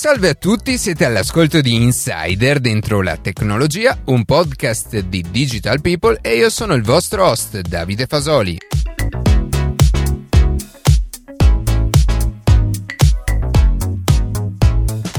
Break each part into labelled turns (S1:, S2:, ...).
S1: Salve a tutti, siete all'ascolto di Insider dentro la tecnologia, un podcast di Digital People e io sono il vostro host Davide Fasoli.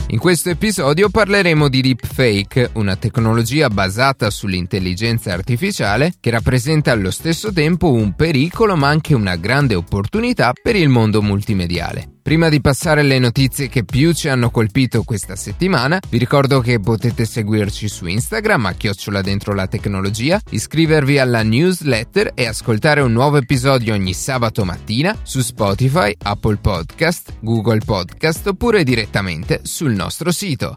S1: In questo episodio parleremo di deepfake, una tecnologia basata sull'intelligenza artificiale che rappresenta allo stesso tempo un pericolo ma anche una grande opportunità per il mondo multimediale. Prima di passare alle notizie che più ci hanno colpito questa settimana, vi ricordo che potete seguirci su Instagram a chiocciola dentro la tecnologia, iscrivervi alla newsletter e ascoltare un nuovo episodio ogni sabato mattina su Spotify, Apple Podcast, Google Podcast oppure direttamente sul nostro sito.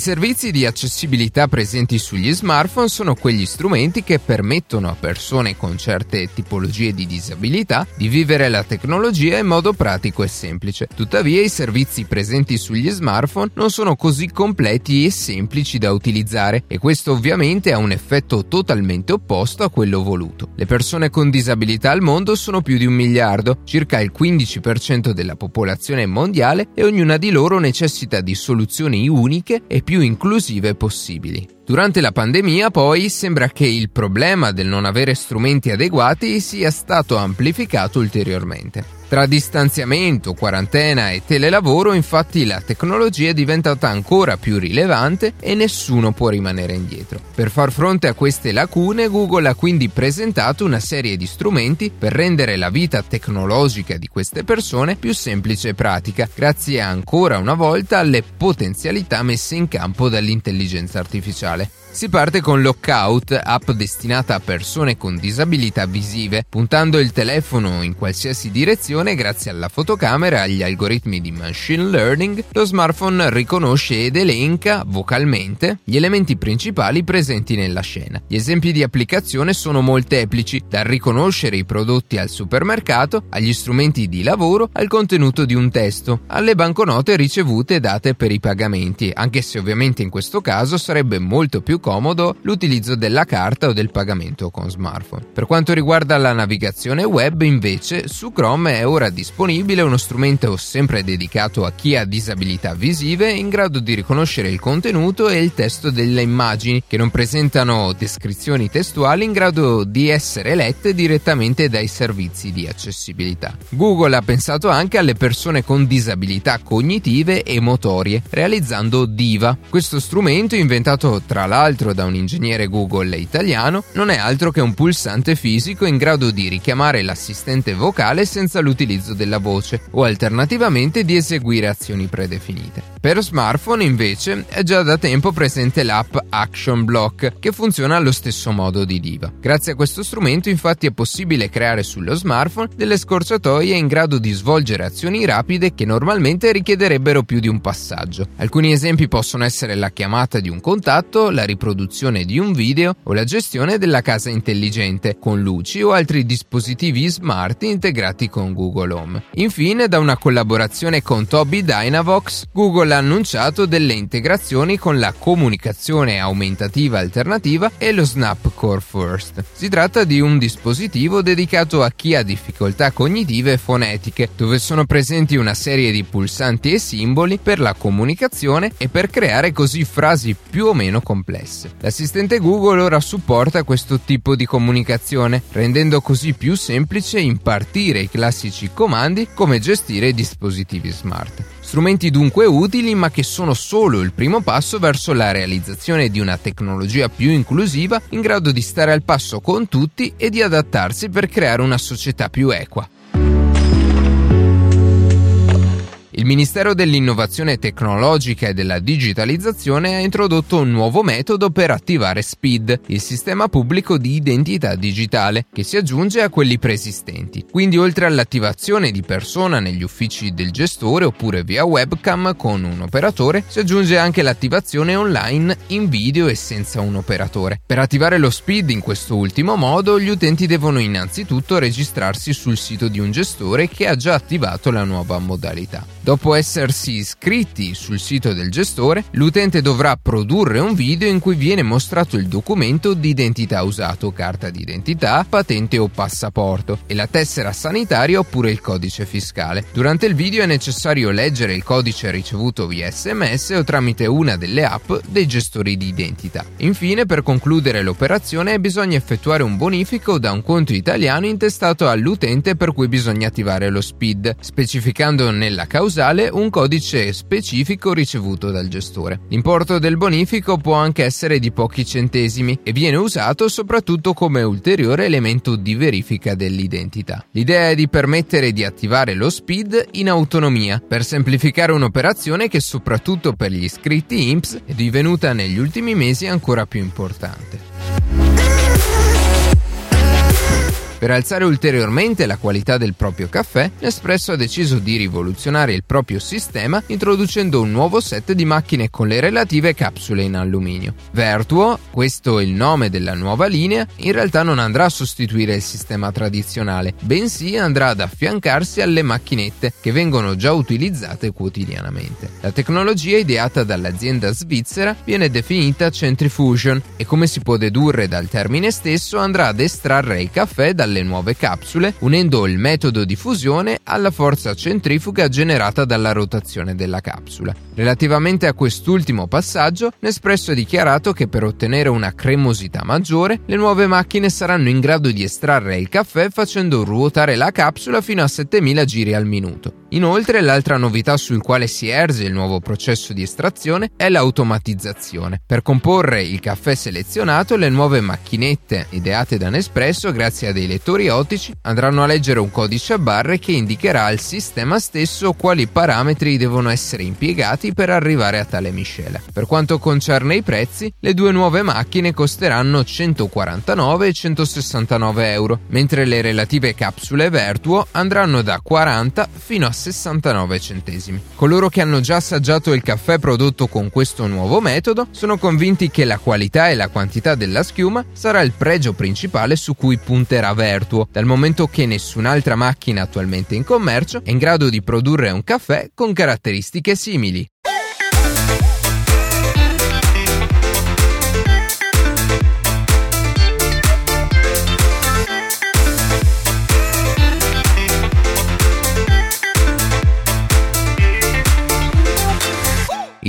S1: Servizi di accessibilità presenti sugli smartphone sono quegli strumenti che permettono a persone con certe tipologie di disabilità di vivere la tecnologia in modo pratico e semplice. Tuttavia i servizi presenti sugli smartphone non sono così completi e semplici da utilizzare e questo ovviamente ha un effetto totalmente opposto a quello voluto. Le persone con disabilità al mondo sono più di un miliardo, circa il 15% della popolazione mondiale e ognuna di loro necessita di soluzioni uniche e più inclusive possibili. Durante la pandemia poi sembra che il problema del non avere strumenti adeguati sia stato amplificato ulteriormente. Tra distanziamento, quarantena e telelavoro, infatti, la tecnologia è diventata ancora più rilevante e nessuno può rimanere indietro. Per far fronte a queste lacune, Google ha quindi presentato una serie di strumenti per rendere la vita tecnologica di queste persone più semplice e pratica, grazie ancora una volta alle potenzialità messe in campo dall'intelligenza artificiale. Si parte con Lockout, app destinata a persone con disabilità visive. Puntando il telefono in qualsiasi direzione grazie alla fotocamera e agli algoritmi di machine learning, lo smartphone riconosce ed elenca vocalmente gli elementi principali presenti nella scena. Gli esempi di applicazione sono molteplici, dal riconoscere i prodotti al supermercato, agli strumenti di lavoro, al contenuto di un testo, alle banconote ricevute date per i pagamenti, anche se ovviamente in questo caso sarebbe molto più comodo l'utilizzo della carta o del pagamento con smartphone. Per quanto riguarda la navigazione web, invece, su Chrome è ora disponibile uno strumento sempre dedicato a chi ha disabilità visive in grado di riconoscere il contenuto e il testo delle immagini che non presentano descrizioni testuali in grado di essere lette direttamente dai servizi di accessibilità. Google ha pensato anche alle persone con disabilità cognitive e motorie, realizzando Diva. Questo strumento inventato tra l'altro l'altro da un ingegnere Google italiano, non è altro che un pulsante fisico in grado di richiamare l'assistente vocale senza l'utilizzo della voce o alternativamente di eseguire azioni predefinite. Per smartphone invece è già da tempo presente l'app Action Block che funziona allo stesso modo di Diva. Grazie a questo strumento infatti è possibile creare sullo smartphone delle scorciatoie in grado di svolgere azioni rapide che normalmente richiederebbero più di un passaggio. Alcuni esempi possono essere la chiamata di un contatto, la riproduzione di un video o la gestione della casa intelligente con luci o altri dispositivi smart integrati con Google Home. Infine, da una collaborazione con Toby Dynavox, Google ha annunciato delle integrazioni con la comunicazione aumentativa alternativa e lo Snap Core First. Si tratta di un dispositivo dedicato a chi ha difficoltà cognitive e fonetiche, dove sono presenti una serie di pulsanti e simboli per la comunicazione e per creare così frasi più o meno complesse iOS. L'assistente Google ora supporta questo tipo di comunicazione, rendendo così più semplice impartire i classici comandi come gestire i dispositivi smart. Strumenti dunque utili ma che sono solo il primo passo verso la realizzazione di una tecnologia più inclusiva in grado di stare al passo con tutti e di adattarsi per creare una società più equa. Il Ministero dell'Innovazione Tecnologica e della Digitalizzazione ha introdotto un nuovo metodo per attivare SPID, il sistema pubblico di identità digitale, che si aggiunge a quelli preesistenti. Quindi oltre all'attivazione di persona negli uffici del gestore oppure via webcam con un operatore, si aggiunge anche l'attivazione online in video e senza un operatore. Per attivare lo SPID in questo ultimo modo, gli utenti devono innanzitutto registrarsi sul sito di un gestore che ha già attivato la nuova modalità. Dopo essersi iscritti sul sito del gestore, l'utente dovrà produrre un video in cui viene mostrato il documento di identità usato, carta d'identità, patente o passaporto, e la tessera sanitaria oppure il codice fiscale. Durante il video è necessario leggere il codice ricevuto via sms o tramite una delle app dei gestori di identità. Infine, per concludere l'operazione bisogna effettuare un bonifico da un conto italiano intestato all'utente per cui bisogna attivare lo SPID, specificando nella causale un codice specifico ricevuto dal gestore. L'importo del bonifico può anche essere di pochi centesimi e viene usato soprattutto come ulteriore elemento di verifica dell'identità. L'idea è di permettere di attivare lo SPID in autonomia per semplificare un'operazione che soprattutto per gli iscritti INPS è divenuta negli ultimi mesi ancora più importante. Per alzare ulteriormente la qualità del proprio caffè, Nespresso ha deciso di rivoluzionare il proprio sistema introducendo un nuovo set di macchine con le relative capsule in alluminio. Vertuo, questo è il nome della nuova linea, in realtà non andrà a sostituire il sistema tradizionale, bensì andrà ad affiancarsi alle macchinette che vengono già utilizzate quotidianamente. La tecnologia ideata dall'azienda svizzera viene definita centrifusion e come si può dedurre dal termine stesso andrà ad estrarre il caffè dal dalle nuove capsule, unendo il metodo di fusione alla forza centrifuga generata dalla rotazione della capsula. Relativamente a quest'ultimo passaggio, Nespresso ha dichiarato che per ottenere una cremosità maggiore, le nuove macchine saranno in grado di estrarre il caffè facendo ruotare la capsula fino a 7000 giri al minuto. Inoltre, l'altra novità sul quale si erge il nuovo processo di estrazione è l'automatizzazione. Per comporre il caffè selezionato, le nuove macchinette ideate da Nespresso, grazie a dei ottici, andranno a leggere un codice a barre che indicherà al sistema stesso quali parametri devono essere impiegati per arrivare a tale miscela. Per quanto concerne i prezzi, le due nuove macchine costeranno 149 e 169 euro, mentre le relative capsule Vertuo andranno da 40 fino a 69 centesimi. Coloro che hanno già assaggiato il caffè prodotto con questo nuovo metodo sono convinti che la qualità e la quantità della schiuma sarà il pregio principale su cui punterà Vertuo, dal momento che nessun'altra macchina attualmente in commercio è in grado di produrre un caffè con caratteristiche simili.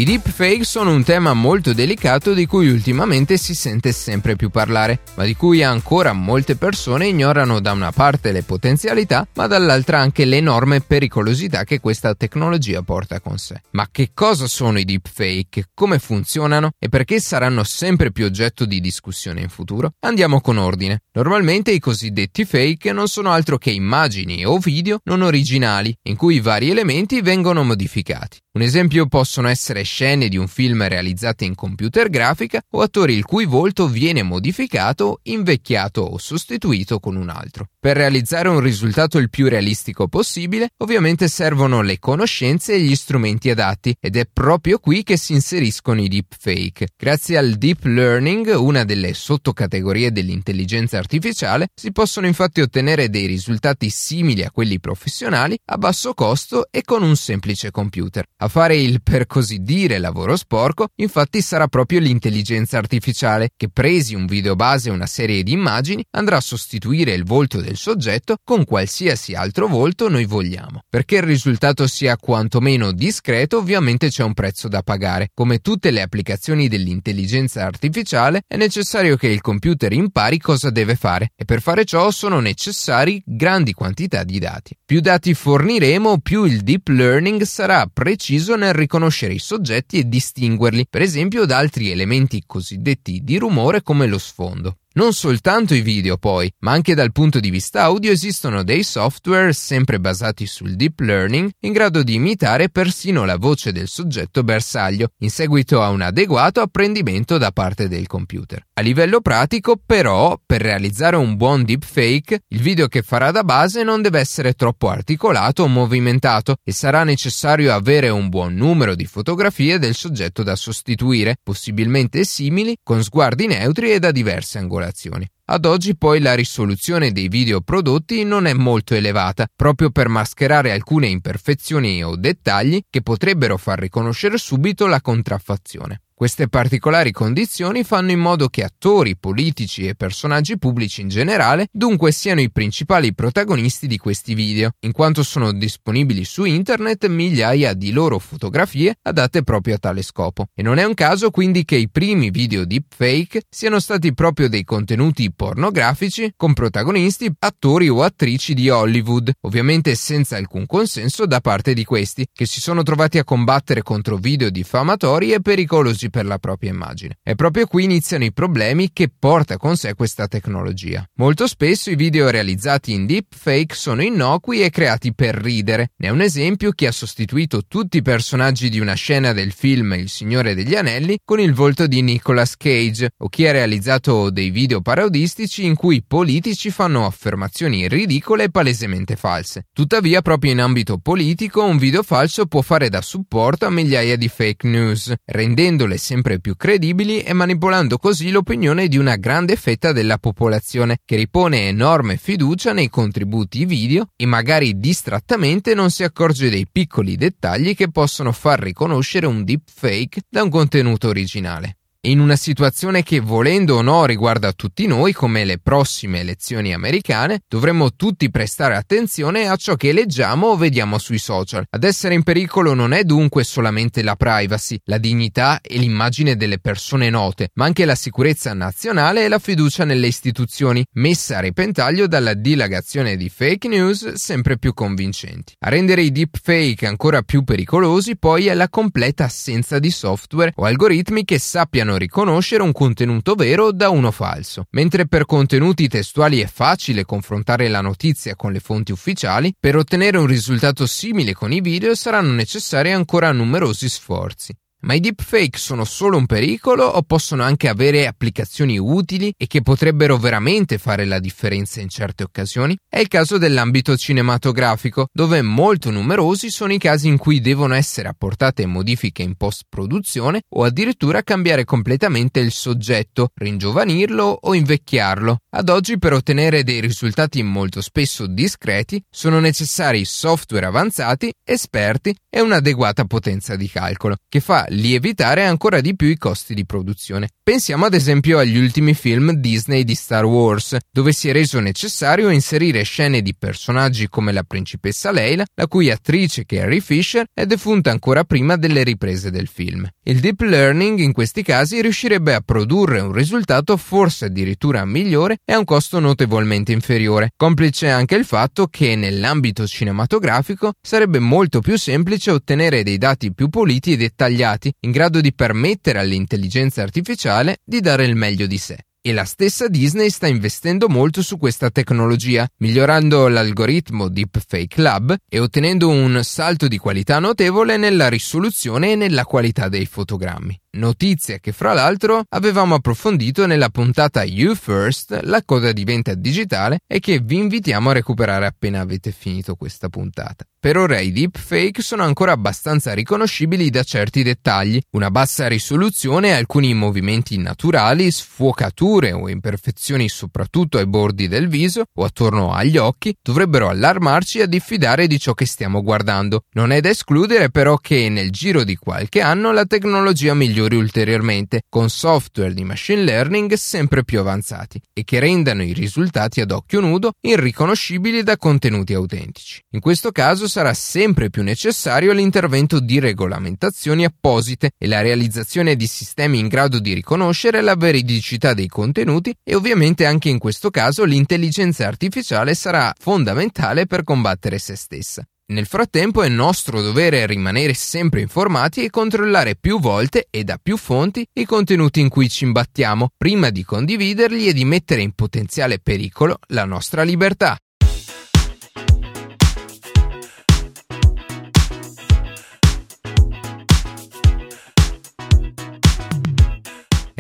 S1: I deepfake sono un tema molto delicato di cui ultimamente si sente sempre più parlare, ma di cui ancora molte persone ignorano da una parte le potenzialità, ma dall'altra anche l'enorme pericolosità che questa tecnologia porta con sé. Ma che cosa sono i deepfake? Come funzionano? E perché saranno sempre più oggetto di discussione in futuro? Andiamo con ordine. Normalmente i cosiddetti fake non sono altro che immagini o video non originali, in cui vari elementi vengono modificati. Un esempio possono essere scene di un film realizzate in computer grafica o attori il cui volto viene modificato, invecchiato o sostituito con un altro. Per realizzare un risultato il più realistico possibile, ovviamente servono le conoscenze e gli strumenti adatti ed è proprio qui che si inseriscono i deepfake. Grazie al deep learning, una delle sottocategorie dell'intelligenza artificiale, si possono infatti ottenere dei risultati simili a quelli professionali a basso costo e con un semplice computer. A fare il per così dire lavoro sporco, infatti sarà proprio l'intelligenza artificiale che presi un video base e una serie di immagini andrà a sostituire il volto del soggetto con qualsiasi altro volto noi vogliamo. Perché il risultato sia quantomeno discreto, ovviamente c'è un prezzo da pagare. Come tutte le applicazioni dell'intelligenza artificiale, è necessario che il computer impari cosa deve fare e per fare ciò sono necessari grandi quantità di dati. Più dati forniremo, più il deep learning sarà preciso nel riconoscere i soggetti e distinguerli, per esempio da altri elementi cosiddetti di rumore come lo sfondo. Non soltanto i video poi, ma anche dal punto di vista audio esistono dei software sempre basati sul deep learning in grado di imitare persino la voce del soggetto bersaglio in seguito a un adeguato apprendimento da parte del computer. A livello pratico, però, per realizzare un buon deepfake, il video che farà da base non deve essere troppo articolato o movimentato e sarà necessario avere un buon numero di fotografie del soggetto da sostituire, possibilmente simili, con sguardi neutri e da diverse angolazioni manipolazioni. Ad oggi poi la risoluzione dei video prodotti non è molto elevata, proprio per mascherare alcune imperfezioni o dettagli che potrebbero far riconoscere subito la contraffazione. Queste particolari condizioni fanno in modo che attori, politici e personaggi pubblici in generale dunque siano i principali protagonisti di questi video, in quanto sono disponibili su internet migliaia di loro fotografie adatte proprio a tale scopo. E non è un caso quindi che i primi video deepfake siano stati proprio dei contenuti pornografici con protagonisti attori o attrici di Hollywood, ovviamente senza alcun consenso da parte di questi, che si sono trovati a combattere contro video diffamatori e pericolosi per la propria immagine. E proprio qui iniziano i problemi che porta con sé questa tecnologia. Molto spesso i video realizzati in deepfake sono innocui e creati per ridere. Ne è un esempio chi ha sostituito tutti i personaggi di una scena del film Il Signore degli Anelli con il volto di Nicolas Cage o chi ha realizzato dei video parodistici in cui politici fanno affermazioni ridicole e palesemente false. Tuttavia, proprio in ambito politico, un video falso può fare da supporto a migliaia di fake news, rendendole sempre più credibili e manipolando così l'opinione di una grande fetta della popolazione che ripone enorme fiducia nei contributi video e magari distrattamente non si accorge dei piccoli dettagli che possono far riconoscere un deepfake da un contenuto originale in una situazione che volendo o no riguarda tutti noi come le prossime elezioni americane, dovremmo tutti prestare attenzione a ciò che leggiamo o vediamo sui social. Ad essere in pericolo non è dunque solamente la privacy, la dignità e l'immagine delle persone note, ma anche la sicurezza nazionale e la fiducia nelle istituzioni, messa a repentaglio dalla dilagazione di fake news sempre più convincenti. A rendere i deepfake ancora più pericolosi poi è la completa assenza di software o algoritmi che sappiano possono riconoscere un contenuto vero da uno falso. Mentre per contenuti testuali è facile confrontare la notizia con le fonti ufficiali, per ottenere un risultato simile con i video saranno necessari ancora numerosi sforzi. Ma i deepfake sono solo un pericolo o possono anche avere applicazioni utili e che potrebbero veramente fare la differenza in certe occasioni? È il caso dell'ambito cinematografico, dove molto numerosi sono i casi in cui devono essere apportate modifiche in post-produzione o addirittura cambiare completamente il soggetto, ringiovanirlo o invecchiarlo. Ad oggi per ottenere dei risultati molto spesso discreti sono necessari software avanzati, esperti e un'adeguata potenza di calcolo, che fa lievitare ancora di più i costi di produzione. Pensiamo ad esempio agli ultimi film Disney di Star Wars, dove si è reso necessario inserire scene di personaggi come la principessa Leila, la cui attrice Carrie Fisher è defunta ancora prima delle riprese del film. Il deep learning in questi casi riuscirebbe a produrre un risultato forse addirittura migliore e a un costo notevolmente inferiore, complice anche il fatto che nell'ambito cinematografico sarebbe molto più semplice ottenere dei dati più puliti e dettagliati in grado di permettere all'intelligenza artificiale di dare il meglio di sé. E la stessa Disney sta investendo molto su questa tecnologia, migliorando l'algoritmo Deepfake Lab e ottenendo un salto di qualità notevole nella risoluzione e nella qualità dei fotogrammi. Notizia che fra l'altro avevamo approfondito nella puntata You First, la coda di venta digitale e che vi invitiamo a recuperare appena avete finito questa puntata. Per ora i deepfake sono ancora abbastanza riconoscibili da certi dettagli, una bassa risoluzione, alcuni movimenti naturali, sfuocature o imperfezioni soprattutto ai bordi del viso o attorno agli occhi dovrebbero allarmarci a diffidare di ciò che stiamo guardando. Non è da escludere però che nel giro di qualche anno la tecnologia migliori ulteriormente con software di machine learning sempre più avanzati e che rendano i risultati ad occhio nudo irriconoscibili da contenuti autentici. In questo caso sarà sempre più necessario l'intervento di regolamentazioni apposite e la realizzazione di sistemi in grado di riconoscere la veridicità dei contenuti e ovviamente anche in questo caso l'intelligenza artificiale sarà fondamentale per combattere se stessa. Nel frattempo è nostro dovere rimanere sempre informati e controllare più volte e da più fonti i contenuti in cui ci imbattiamo, prima di condividerli e di mettere in potenziale pericolo la nostra libertà.